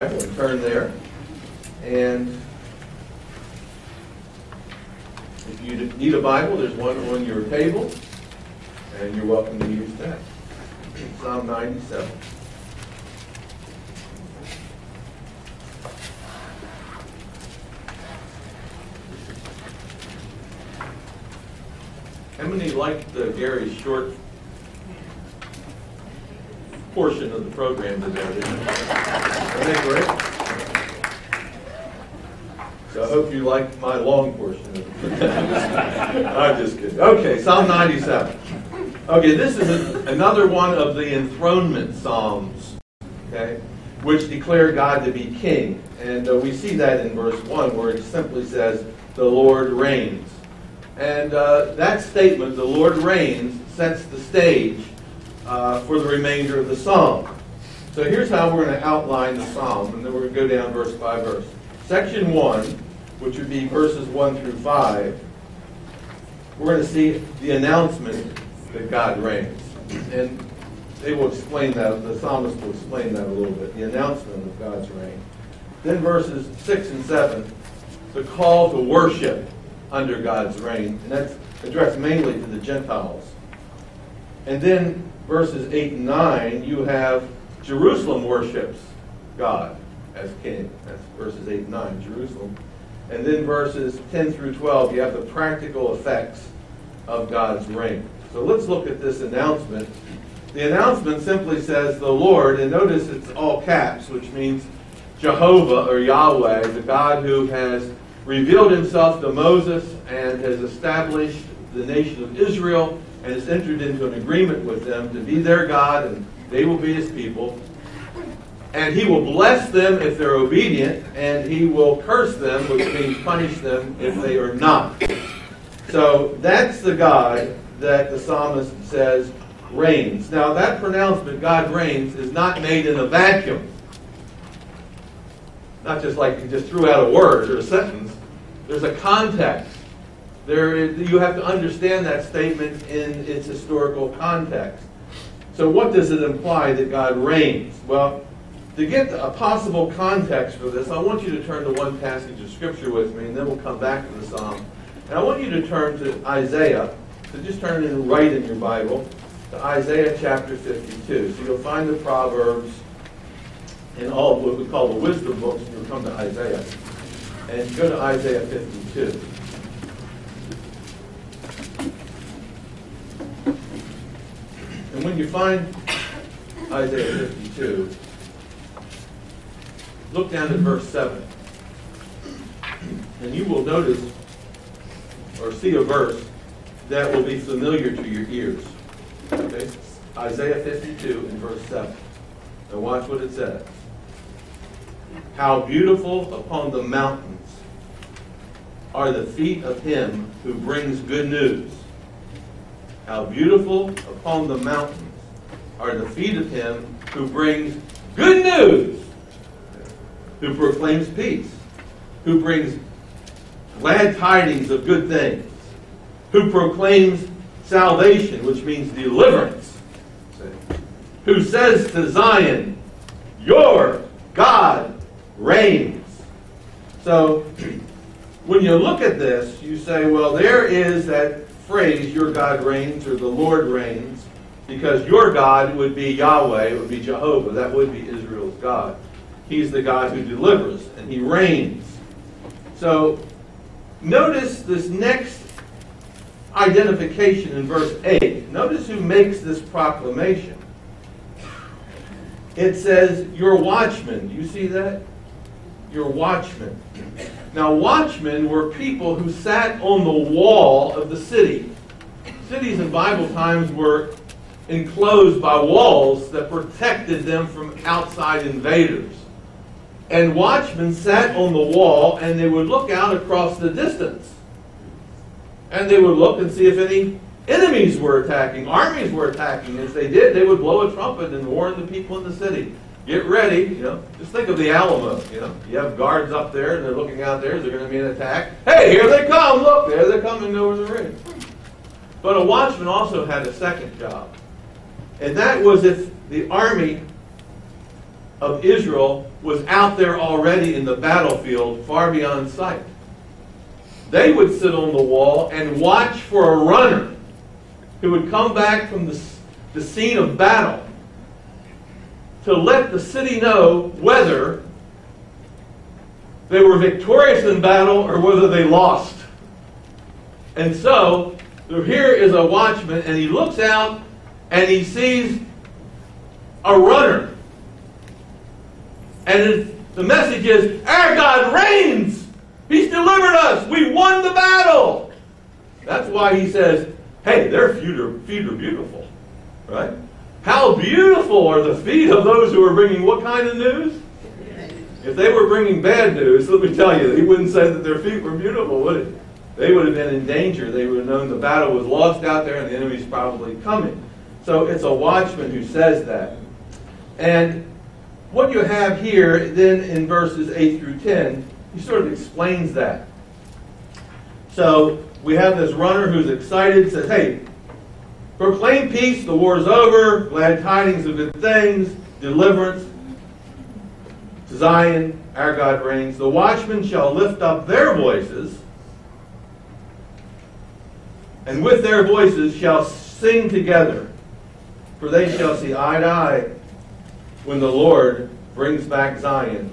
Bible and turn there. And if you need a Bible, there's one on your table, and you're welcome to use that. Psalm 97. How many liked the Gary's short portion of the program today? Isn't that great? So I hope you liked my long portion. I'm just kidding. Okay, Psalm 97. Okay, this is a, another one of the enthronement psalms, okay, which declare God to be king. And uh, we see that in verse 1 where it simply says, The Lord reigns. And uh, that statement, the Lord reigns, sets the stage uh, for the remainder of the psalm. So here's how we're going to outline the psalm, and then we're going to go down verse by verse. Section 1, which would be verses 1 through 5, we're going to see the announcement that God reigns. And they will explain that, the psalmist will explain that a little bit, the announcement of God's reign. Then verses 6 and 7, the call to worship under God's reign, and that's addressed mainly to the Gentiles. And then verses 8 and 9, you have Jerusalem worships God as king. That's verses 8 and 9, Jerusalem. And then verses 10 through 12, you have the practical effects of God's reign. So let's look at this announcement. The announcement simply says the Lord, and notice it's all caps, which means Jehovah or Yahweh, the God who has revealed himself to Moses and has established the nation of Israel has entered into an agreement with them to be their God and they will be his people. And he will bless them if they're obedient, and he will curse them, which means punish them if they are not. So that's the God that the psalmist says reigns. Now, that pronouncement, God reigns, is not made in a vacuum. Not just like you just threw out a word or a sentence. There's a context. There is, you have to understand that statement in its historical context. So, what does it imply that God reigns? Well, to get a possible context for this, I want you to turn to one passage of Scripture with me, and then we'll come back to the Psalm. And I want you to turn to Isaiah. So just turn it right in your Bible to Isaiah chapter 52. So you'll find the Proverbs in all what we call the wisdom books, and you'll come to Isaiah. And go to Isaiah 52. And when you find Isaiah 52, look down at verse 7. And you will notice or see a verse that will be familiar to your ears. Okay? Isaiah 52 and verse 7. Now watch what it says. How beautiful upon the mountains are the feet of him who brings good news. How beautiful upon the mountains are the feet of him who brings good news, who proclaims peace, who brings glad tidings of good things, who proclaims salvation, which means deliverance, who says to Zion, Your God reigns. So, when you look at this, you say, well, there is that phrase, Your God reigns, or the Lord reigns, because your God would be Yahweh, it would be Jehovah, that would be Israel's God. He's the God who delivers, and He reigns. So, notice this next identification in verse 8. Notice who makes this proclamation. It says, Your watchmen. Do you see that? Your watchmen. Now, watchmen were people who sat on the wall of the city. Cities in Bible times were enclosed by walls that protected them from outside invaders. And watchmen sat on the wall and they would look out across the distance. And they would look and see if any enemies were attacking, armies were attacking. If they did, they would blow a trumpet and warn the people in the city. Get ready, you know. Just think of the Alamo, you know. You have guards up there and they're looking out there. Is there going to be an attack? Hey, here they come. Look, there they're coming over the ring. But a watchman also had a second job. And that was if the army of Israel was out there already in the battlefield, far beyond sight. They would sit on the wall and watch for a runner who would come back from the, the scene of battle to let the city know whether they were victorious in battle or whether they lost. And so, here is a watchman, and he looks out and he sees a runner. And the message is Our God reigns! He's delivered us! We won the battle! That's why he says, Hey, their feet are, feet are beautiful. Right? How beautiful are the feet of those who are bringing what kind of news? If they were bringing bad news, let me tell you, he wouldn't say that their feet were beautiful, would he? They would have been in danger. They would have known the battle was lost out there and the enemy's probably coming. So it's a watchman who says that. And what you have here then in verses 8 through 10, he sort of explains that. So we have this runner who's excited, says, Hey, proclaim peace, the war's over, glad tidings of good things, deliverance, Zion, our God reigns. The watchmen shall lift up their voices, and with their voices shall sing together, for they shall see eye to eye when the Lord brings back Zion.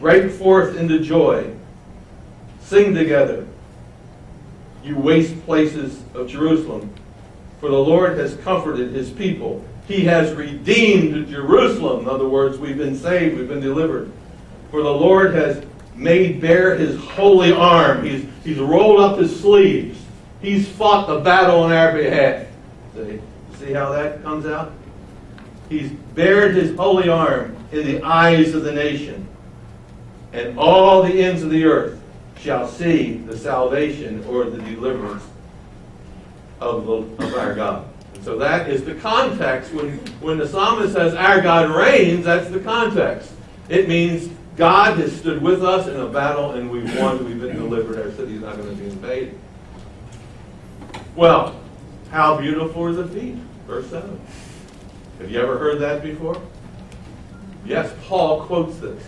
Break forth into joy. Sing together, you waste places of Jerusalem, for the Lord has comforted his people. He has redeemed Jerusalem. In other words, we've been saved, we've been delivered. For the Lord has made bare his holy arm. He's, he's rolled up his sleeves. He's fought the battle on our behalf. See, see how that comes out? He's bared his holy arm in the eyes of the nation. And all the ends of the earth shall see the salvation or the deliverance of, the, of our God. So that is the context. When, when the psalmist says, Our God reigns, that's the context. It means God has stood with us in a battle and we've won, we've been delivered, our city is not going to be invaded. Well, how beautiful are the feet? Verse 7. Have you ever heard that before? Yes, Paul quotes this.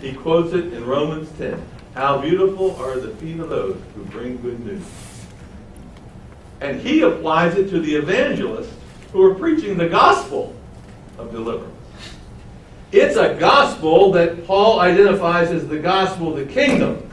He quotes it in Romans 10. How beautiful are the feet of those who bring good news. And he applies it to the evangelists who are preaching the gospel of deliverance. It's a gospel that Paul identifies as the gospel of the kingdom.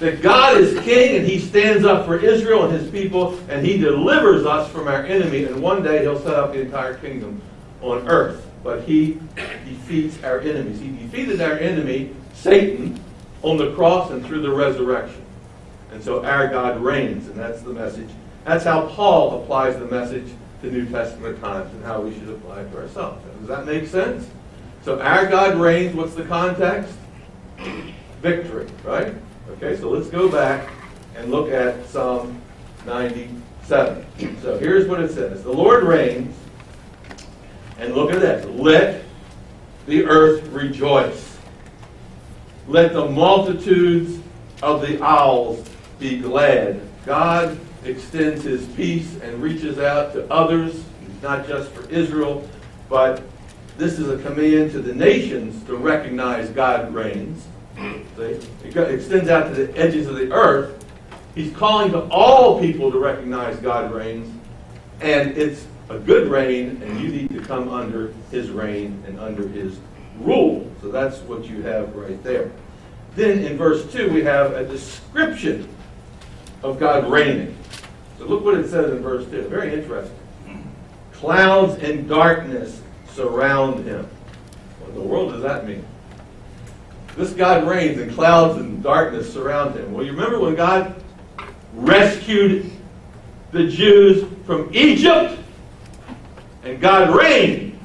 That God is king and he stands up for Israel and his people and he delivers us from our enemy and one day he'll set up the entire kingdom on earth. But he defeats our enemies. He defeated our enemy, Satan, on the cross and through the resurrection. And so our God reigns, and that's the message that's how Paul applies the message to New Testament times and how we should apply it to ourselves. Does that make sense? So our God reigns. What's the context? Victory, right? Okay, so let's go back and look at Psalm 97. So here's what it says The Lord reigns, and look at this. Let the earth rejoice. Let the multitudes of the owls be glad. God extends his peace and reaches out to others, not just for Israel, but this is a command to the nations to recognize God reigns. See? It extends out to the edges of the earth. He's calling to all people to recognize God reigns, and it's a good reign, and you need to come under his reign and under his rule. So that's what you have right there. Then in verse 2, we have a description of God reigning. So look what it says in verse 2. Very interesting. Clouds and darkness surround him. What in the world does that mean? This God reigns and clouds and darkness surround him. Well, you remember when God rescued the Jews from Egypt and God reigned.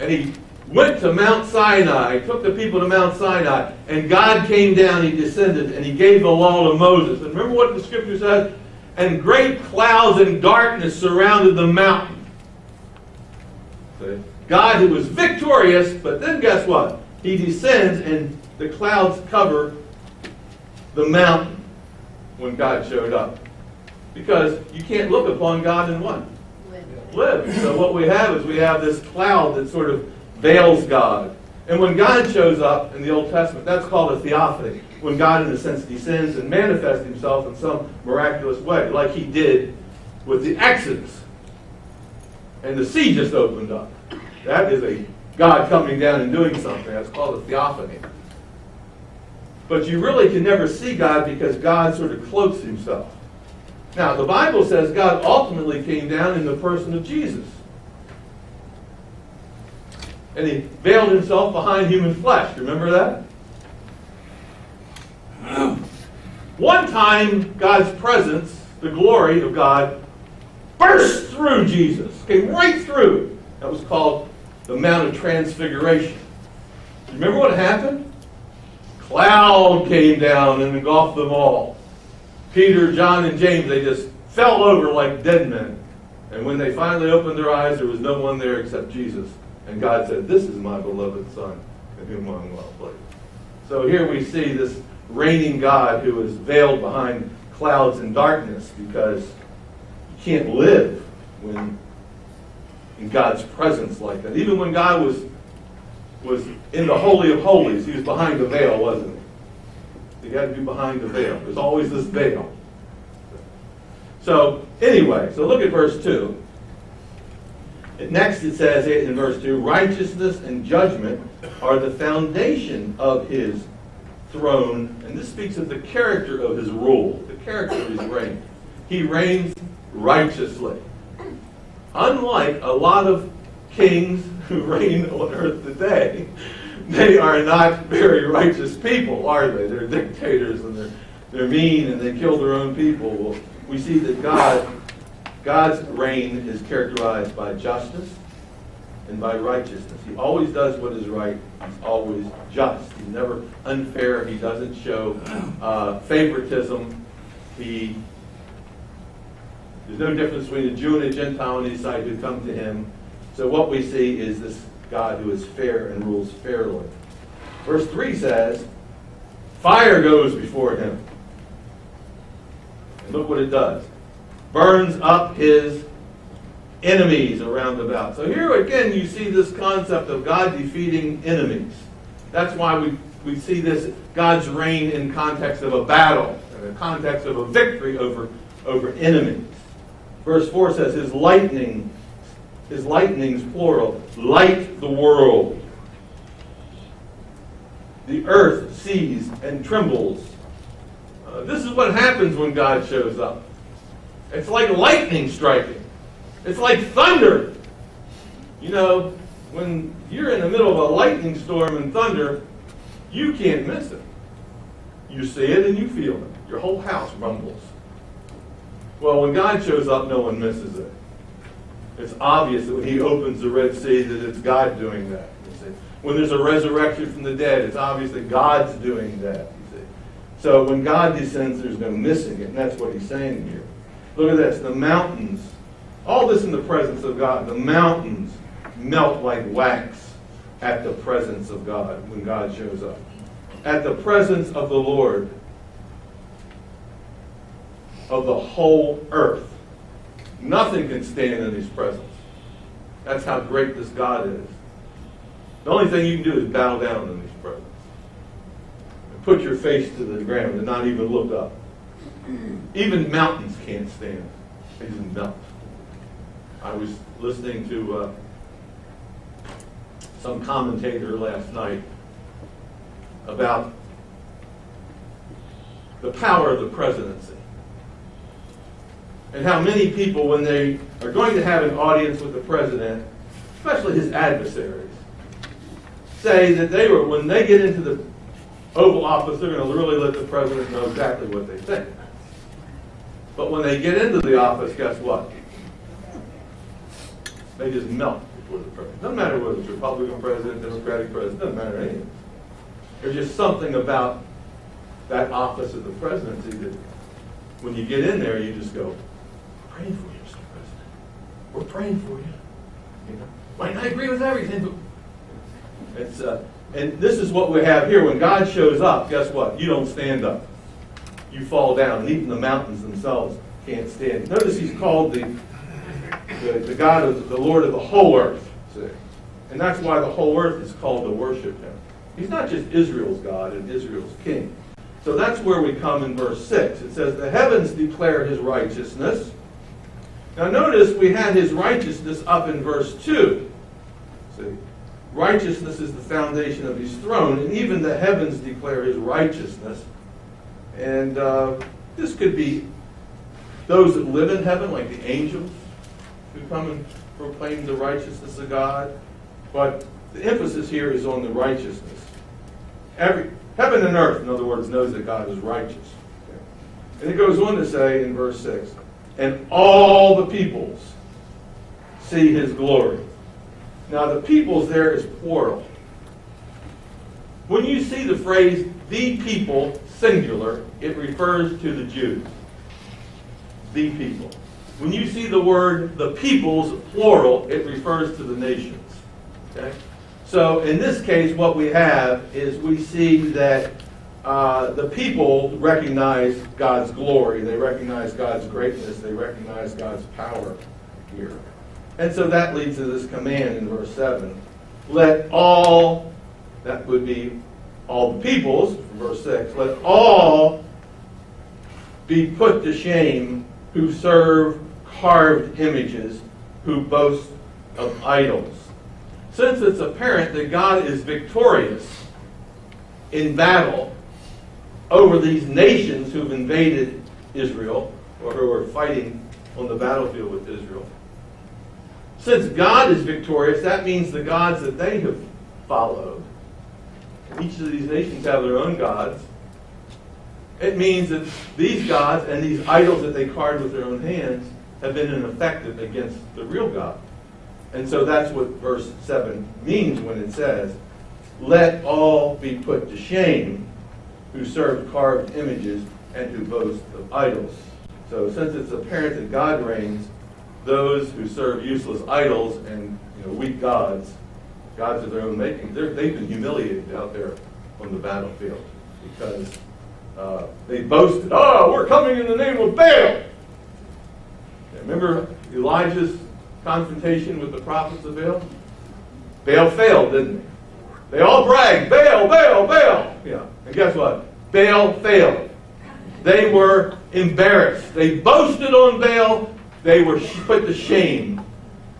And he went to Mount Sinai, took the people to Mount Sinai, and God came down, he descended, and he gave the law to Moses. And remember what the scripture says? And great clouds and darkness surrounded the mountain. God who was victorious, but then guess what? He descends and the clouds cover the mountain when God showed up. Because you can't look upon God in what? live. So what we have is we have this cloud that sort of veils God. And when God shows up in the Old Testament, that's called a theophany. When God, in a sense, descends and manifests himself in some miraculous way, like he did with the Exodus. And the sea just opened up. That is a God coming down and doing something. That's called a theophany. But you really can never see God because God sort of cloaks himself. Now, the Bible says God ultimately came down in the person of Jesus. And he veiled himself behind human flesh. Remember that? One time, God's presence, the glory of God, burst through Jesus, came right through. That was called the Mount of Transfiguration. Remember what happened? Cloud came down and engulfed them all. Peter, John, and James, they just fell over like dead men. And when they finally opened their eyes, there was no one there except Jesus. And God said, This is my beloved Son, in whom I'm well pleased. So here we see this reigning God who is veiled behind clouds and darkness because you can't live when in God's presence like that. Even when God was was in the Holy of Holies, he was behind the veil, wasn't he? He had to be behind the veil. There's always this veil. So, anyway, so look at verse 2. Next it says in verse 2 righteousness and judgment are the foundation of his throne. And this speaks of the character of his rule, the character of his reign. He reigns righteously. Unlike a lot of kings who reign on earth today, they are not very righteous people, are they? They're dictators and they're, they're mean and they kill their own people. Well, we see that God, God's reign is characterized by justice and by righteousness. He always does what is right. He's always just. He's never unfair. He doesn't show uh, favoritism. He there's no difference between a Jew and a Gentile on his side who come to him. So what we see is this God who is fair and rules fairly. Verse 3 says, Fire goes before him. And look what it does. Burns up his enemies around about. So here again you see this concept of God defeating enemies. That's why we, we see this God's reign in context of a battle, in the context of a victory over, over enemies. Verse 4 says, His lightning, his lightnings, plural, light the world. The earth sees and trembles. Uh, this is what happens when God shows up. It's like lightning striking. It's like thunder. You know, when you're in the middle of a lightning storm and thunder, you can't miss it. You see it and you feel it. Your whole house rumbles. Well, when God shows up, no one misses it. It's obvious that when He opens the Red Sea, that it's God doing that. When there's a resurrection from the dead, it's obvious that God's doing that. So when God descends, there's no missing it, and that's what He's saying here. Look at this: the mountains, all this in the presence of God. The mountains melt like wax at the presence of God when God shows up. At the presence of the Lord, of the whole earth. Nothing can stand in his presence. That's how great this God is. The only thing you can do is bow down in his presence. And put your face to the ground and not even look up. Even mountains can't stand. He's enough. I was listening to uh, some commentator last night about the power of the presidency and how many people, when they are going to have an audience with the president, especially his adversaries, say that they were, when they get into the Oval Office, they're going to really let the president know exactly what they think. But when they get into the office, guess what? They just melt before the president. Doesn't matter whether it's Republican president, Democratic president, doesn't matter anything. There's just something about that office of the presidency that when you get in there, you just go, praying for you, Mr. President. We're praying for you. You know, might not agree with everything, but it's uh, and this is what we have here. When God shows up, guess what? You don't stand up. You fall down, and even the mountains themselves can't stand. Notice he's called the the, the God of the Lord of the whole earth. See? And that's why the whole earth is called to worship him. He's not just Israel's God and Israel's king. So that's where we come in verse 6. It says, The heavens declare his righteousness. Now notice we had his righteousness up in verse 2. See? Righteousness is the foundation of his throne, and even the heavens declare his righteousness. And uh, this could be those that live in heaven, like the angels, who come and proclaim the righteousness of God. But the emphasis here is on the righteousness. Every heaven and earth, in other words, knows that God is righteous. And it goes on to say in verse 6, and all the peoples see his glory. Now the peoples there is plural. When you see the phrase the people singular, it refers to the Jews. The people. When you see the word the peoples plural, it refers to the nations. Okay? So in this case, what we have is we see that uh, the people recognize God's glory, they recognize God's greatness, they recognize God's power here. And so that leads to this command in verse 7. Let all, that would be all the peoples, verse 6, let all be put to shame who serve carved images, who boast of idols. Since it's apparent that God is victorious in battle over these nations who've invaded Israel, or who are fighting on the battlefield with Israel, since God is victorious, that means the gods that they have followed, each of these nations have their own gods. It means that these gods and these idols that they carved with their own hands have been ineffective against the real God. And so that's what verse 7 means when it says, Let all be put to shame who serve carved images and who boast of idols. So since it's apparent that God reigns, those who serve useless idols and you know, weak gods, gods of their own making, they've been humiliated out there on the battlefield because uh, they boasted, oh, we're coming in the name of Baal. Remember Elijah's confrontation with the prophets of Baal? Baal failed, didn't he? They all bragged, Baal, Baal, Baal. Yeah. And guess what? Baal failed. They were embarrassed. They boasted on Baal. They were put to shame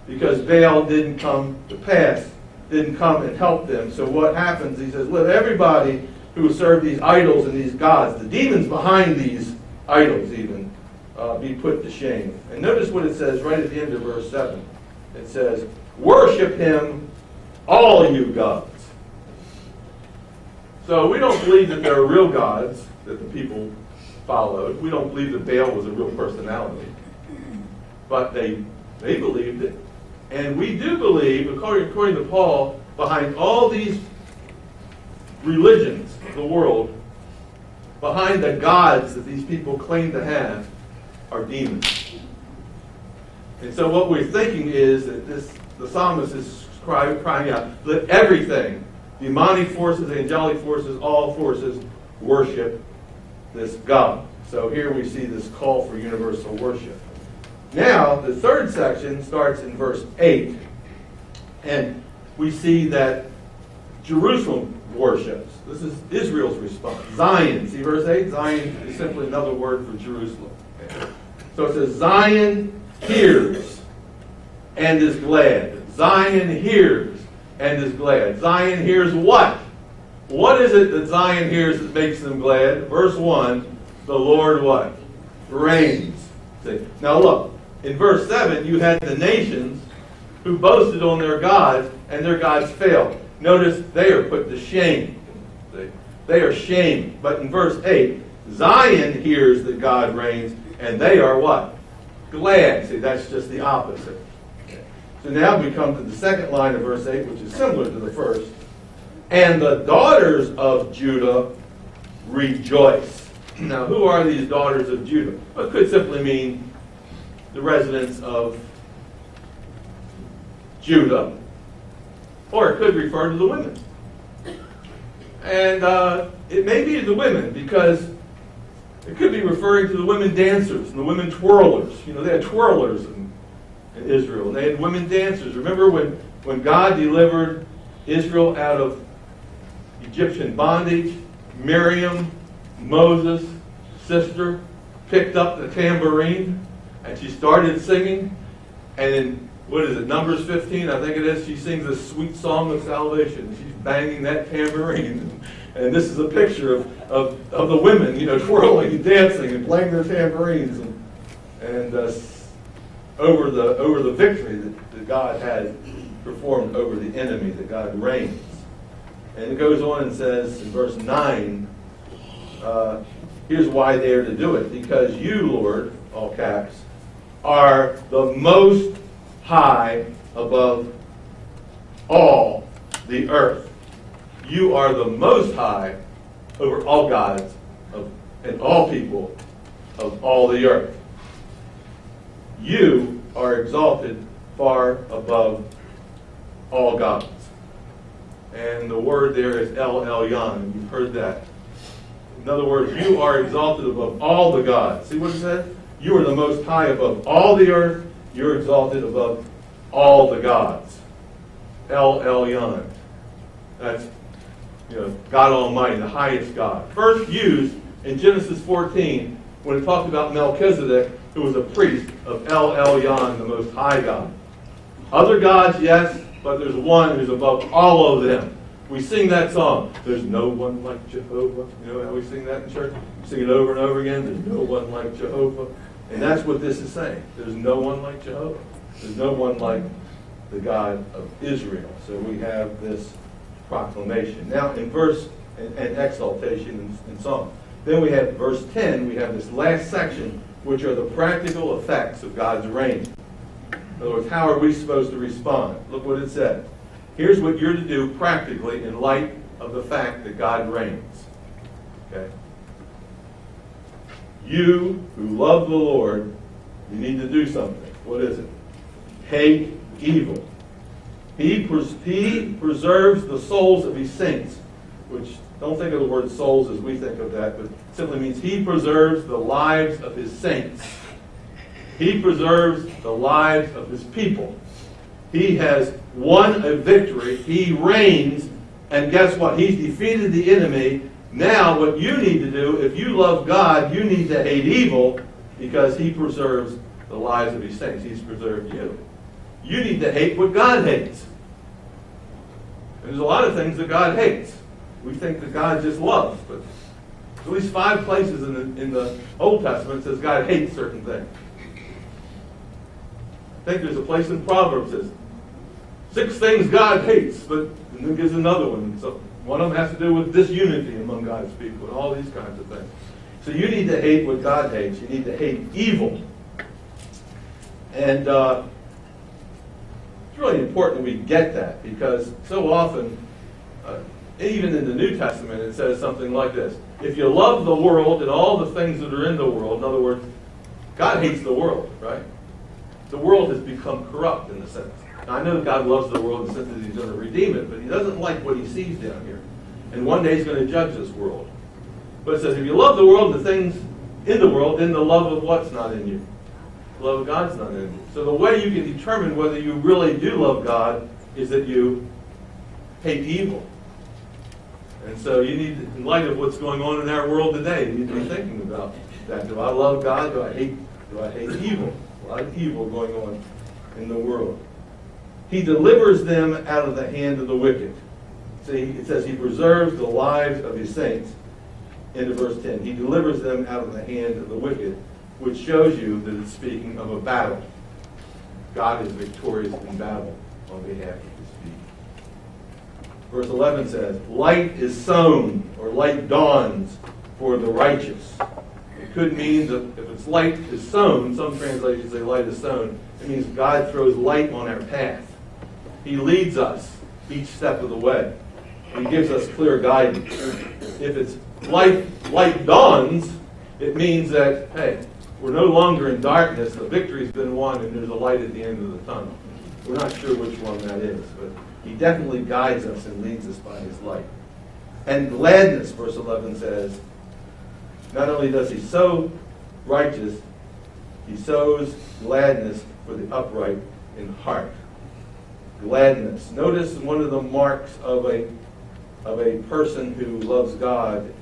because Baal didn't come to pass, didn't come and help them. So what happens? He says, let everybody who serve these idols and these gods, the demons behind these idols even, uh, be put to shame. And notice what it says right at the end of verse 7. It says, Worship him, all you gods. So we don't believe that there are real gods that the people followed. We don't believe that Baal was a real personality. But they, they believed it. And we do believe, according, according to Paul, behind all these religions of the world, behind the gods that these people claim to have, are demons. And so what we're thinking is that this the psalmist is crying, out, let everything, demonic forces, angelic forces, all forces, worship this God. So here we see this call for universal worship. Now, the third section starts in verse 8. And we see that Jerusalem worships. This is Israel's response. Zion. See verse 8? Zion is simply another word for Jerusalem. So it says, Zion hears and is glad. Zion hears and is glad. Zion hears what? What is it that Zion hears that makes them glad? Verse 1, the Lord what? Reigns. See? Now look, in verse 7, you had the nations who boasted on their gods, and their gods failed. Notice they are put to shame. See? They are shamed. But in verse 8, Zion hears that God reigns, and they are what? Glad. See, that's just the opposite. So now we come to the second line of verse 8, which is similar to the first. And the daughters of Judah rejoice. Now, who are these daughters of Judah? It could simply mean the residents of Judah, or it could refer to the women. And uh, it may be the women because it could be referring to the women dancers and the women twirlers. You know, they had twirlers Israel. They had women dancers. Remember when, when God delivered Israel out of Egyptian bondage? Miriam, Moses' sister, picked up the tambourine and she started singing. And in, what is it, Numbers 15, I think it is, she sings a sweet song of salvation. She's banging that tambourine. And this is a picture of, of, of the women, you know, twirling and dancing and playing their tambourines and, and uh, over, the, over the victory that, that God had performed over the enemy, that God reigns. And it goes on and says in verse 9, uh, here's why they are to do it. Because you, Lord, all caps, are the most high above all the earth. You are the most high over all gods of, and all people of all the earth. You are exalted far above all gods. And the word there is El Elyon. You've heard that. In other words, you are exalted above all the gods. See what it says? You are the most high above all the earth. You're exalted above all the gods. El Elyon. That's you know, God Almighty, the highest God. First used in Genesis 14 when it talked about Melchizedek, who was a priest of El Elyon, the most high God. Other gods, yes, but there's one who's above all of them. We sing that song. There's no one like Jehovah. You know how we sing that in church? We sing it over and over again. There's no one like Jehovah. And that's what this is saying. There's no one like Jehovah. There's no one like the God of Israel. So we have this proclamation. Now, in verse and, and exaltation and, in song. Then we have verse 10, we have this last section, which are the practical effects of God's reign. In other words, how are we supposed to respond? Look what it says. Here's what you're to do practically in light of the fact that God reigns. Okay? You who love the Lord, you need to do something. What is it? Hate evil. He, pres- he preserves the souls of his saints, which don't think of the word souls as we think of that, but simply means he preserves the lives of his saints. He preserves the lives of his people. He has won a victory. He reigns. And guess what? He's defeated the enemy. Now, what you need to do, if you love God, you need to hate evil because he preserves the lives of his saints. He's preserved you. You need to hate what God hates. And there's a lot of things that God hates. We think that God just loves, but at least five places in the, in the Old Testament says God hates certain things. I think there's a place in Proverbs that says six things God hates, but then gives another one. So one of them has to do with disunity among God's people and all these kinds of things. So you need to hate what God hates. You need to hate evil. And uh, it's really important we get that because so often, uh, even in the New Testament, it says something like this If you love the world and all the things that are in the world, in other words, God hates the world, right? The world has become corrupt in a sense. Now, I know that God loves the world in the sense that He's going to redeem it, but He doesn't like what He sees down here. And one day He's going to judge this world. But it says, if you love the world and the things in the world, then the love of what's not in you? The love of God's not in you. So the way you can determine whether you really do love God is that you hate evil. And so you need, in light of what's going on in our world today, you need to be thinking about that. Do I love God? Do I hate? Do I hate evil? A lot of evil going on in the world. He delivers them out of the hand of the wicked. See, it says he preserves the lives of his saints. Into verse 10. He delivers them out of the hand of the wicked, which shows you that it's speaking of a battle. God is victorious in battle on behalf of. Verse 11 says, Light is sown, or light dawns for the righteous. It could mean that if it's light is sown, some translations say light is sown, it means God throws light on our path. He leads us each step of the way. He gives us clear guidance. If it's light, light dawns, it means that, hey, we're no longer in darkness, the victory's been won, and there's a light at the end of the tunnel. We're not sure which one that is, but he definitely guides us and leads us by his light. And gladness, verse 11 says, not only does he sow righteous, He sows gladness for the upright in heart. Gladness. Notice one of the marks of a, of a person who loves God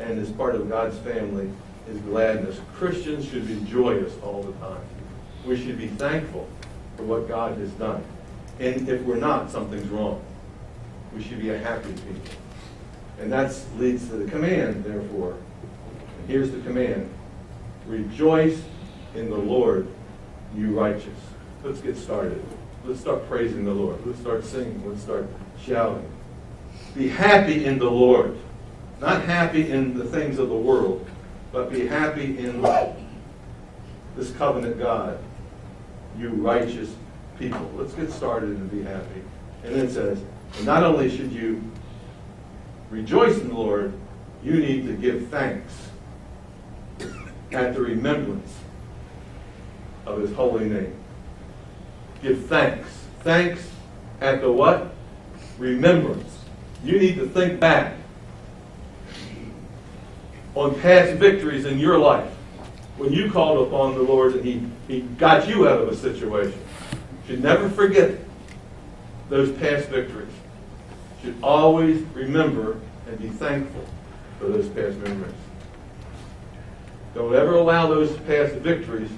and is part of God's family is gladness. Christians should be joyous all the time. We should be thankful for what God has done. And if we're not, something's wrong. We should be a happy people. And that leads to the command, therefore. Here's the command Rejoice in the Lord, you righteous. Let's get started. Let's start praising the Lord. Let's start singing. Let's start shouting. Be happy in the Lord. Not happy in the things of the world, but be happy in this covenant God, you righteous people. Let's get started and be happy. And then it says, not only should you rejoice in the Lord, you need to give thanks at the remembrance of his holy name. Give thanks. Thanks at the what? Remembrance. You need to think back on past victories in your life when you called upon the Lord and he, he got you out of a situation. Should never forget those past victories. Should always remember and be thankful for those past memories. Don't ever allow those past victories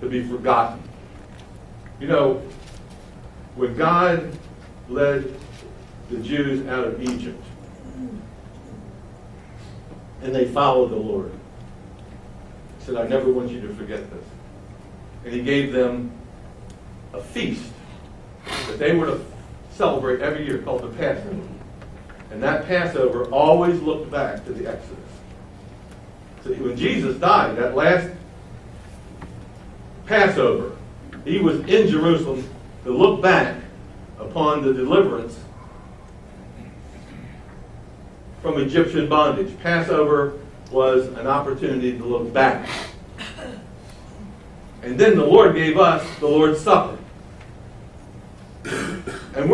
to be forgotten. You know, when God led the Jews out of Egypt, and they followed the Lord. He said, I never want you to forget this. And he gave them a feast that they were to celebrate every year called the Passover. And that Passover always looked back to the Exodus. So when Jesus died, that last Passover, he was in Jerusalem to look back upon the deliverance from Egyptian bondage. Passover was an opportunity to look back. And then the Lord gave us the Lord's Supper.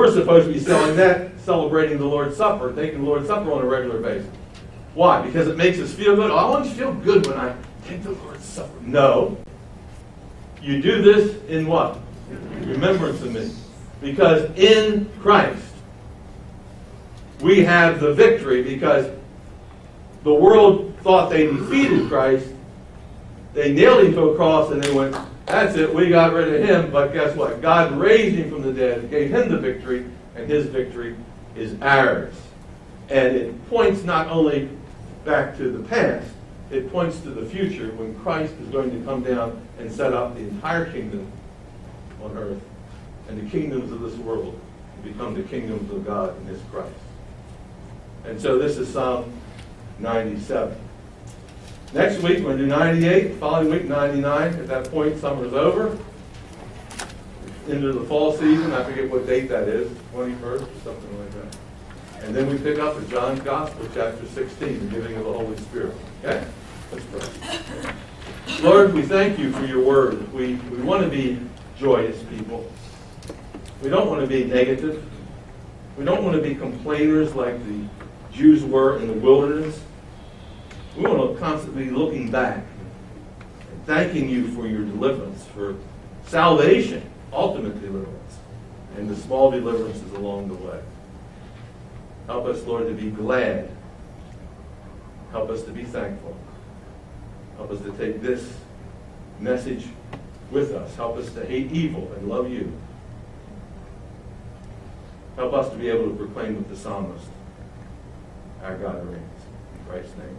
We're supposed to be selling that, celebrating the Lord's Supper, taking the Lord's Supper on a regular basis. Why? Because it makes us feel good. Oh, I want to feel good when I take the Lord's Supper. No. You do this in what? Remembrance of me. Because in Christ, we have the victory because the world thought they defeated Christ. They nailed him to a cross and they went, that's it, we got rid of him. But guess what? God raised him from the dead, gave him the victory, and his victory is ours. And it points not only back to the past, it points to the future when Christ is going to come down and set up the entire kingdom on earth. And the kingdoms of this world become the kingdoms of God in his Christ. And so this is Psalm 97. Next week, we're going to do 98. Following week, 99. At that point, summer's over. Into the fall season. I forget what date that is. 21st or something like that. And then we pick up at John's Gospel, chapter 16, the giving of the Holy Spirit. Okay? Let's pray. Lord, we thank you for your word. We, we want to be joyous people. We don't want to be negative. We don't want to be complainers like the Jews were in the wilderness. We want to constantly be looking back and thanking you for your deliverance, for salvation, ultimate deliverance, and the small deliverances along the way. Help us, Lord, to be glad. Help us to be thankful. Help us to take this message with us. Help us to hate evil and love you. Help us to be able to proclaim with the psalmist, our God reigns. In Christ's name.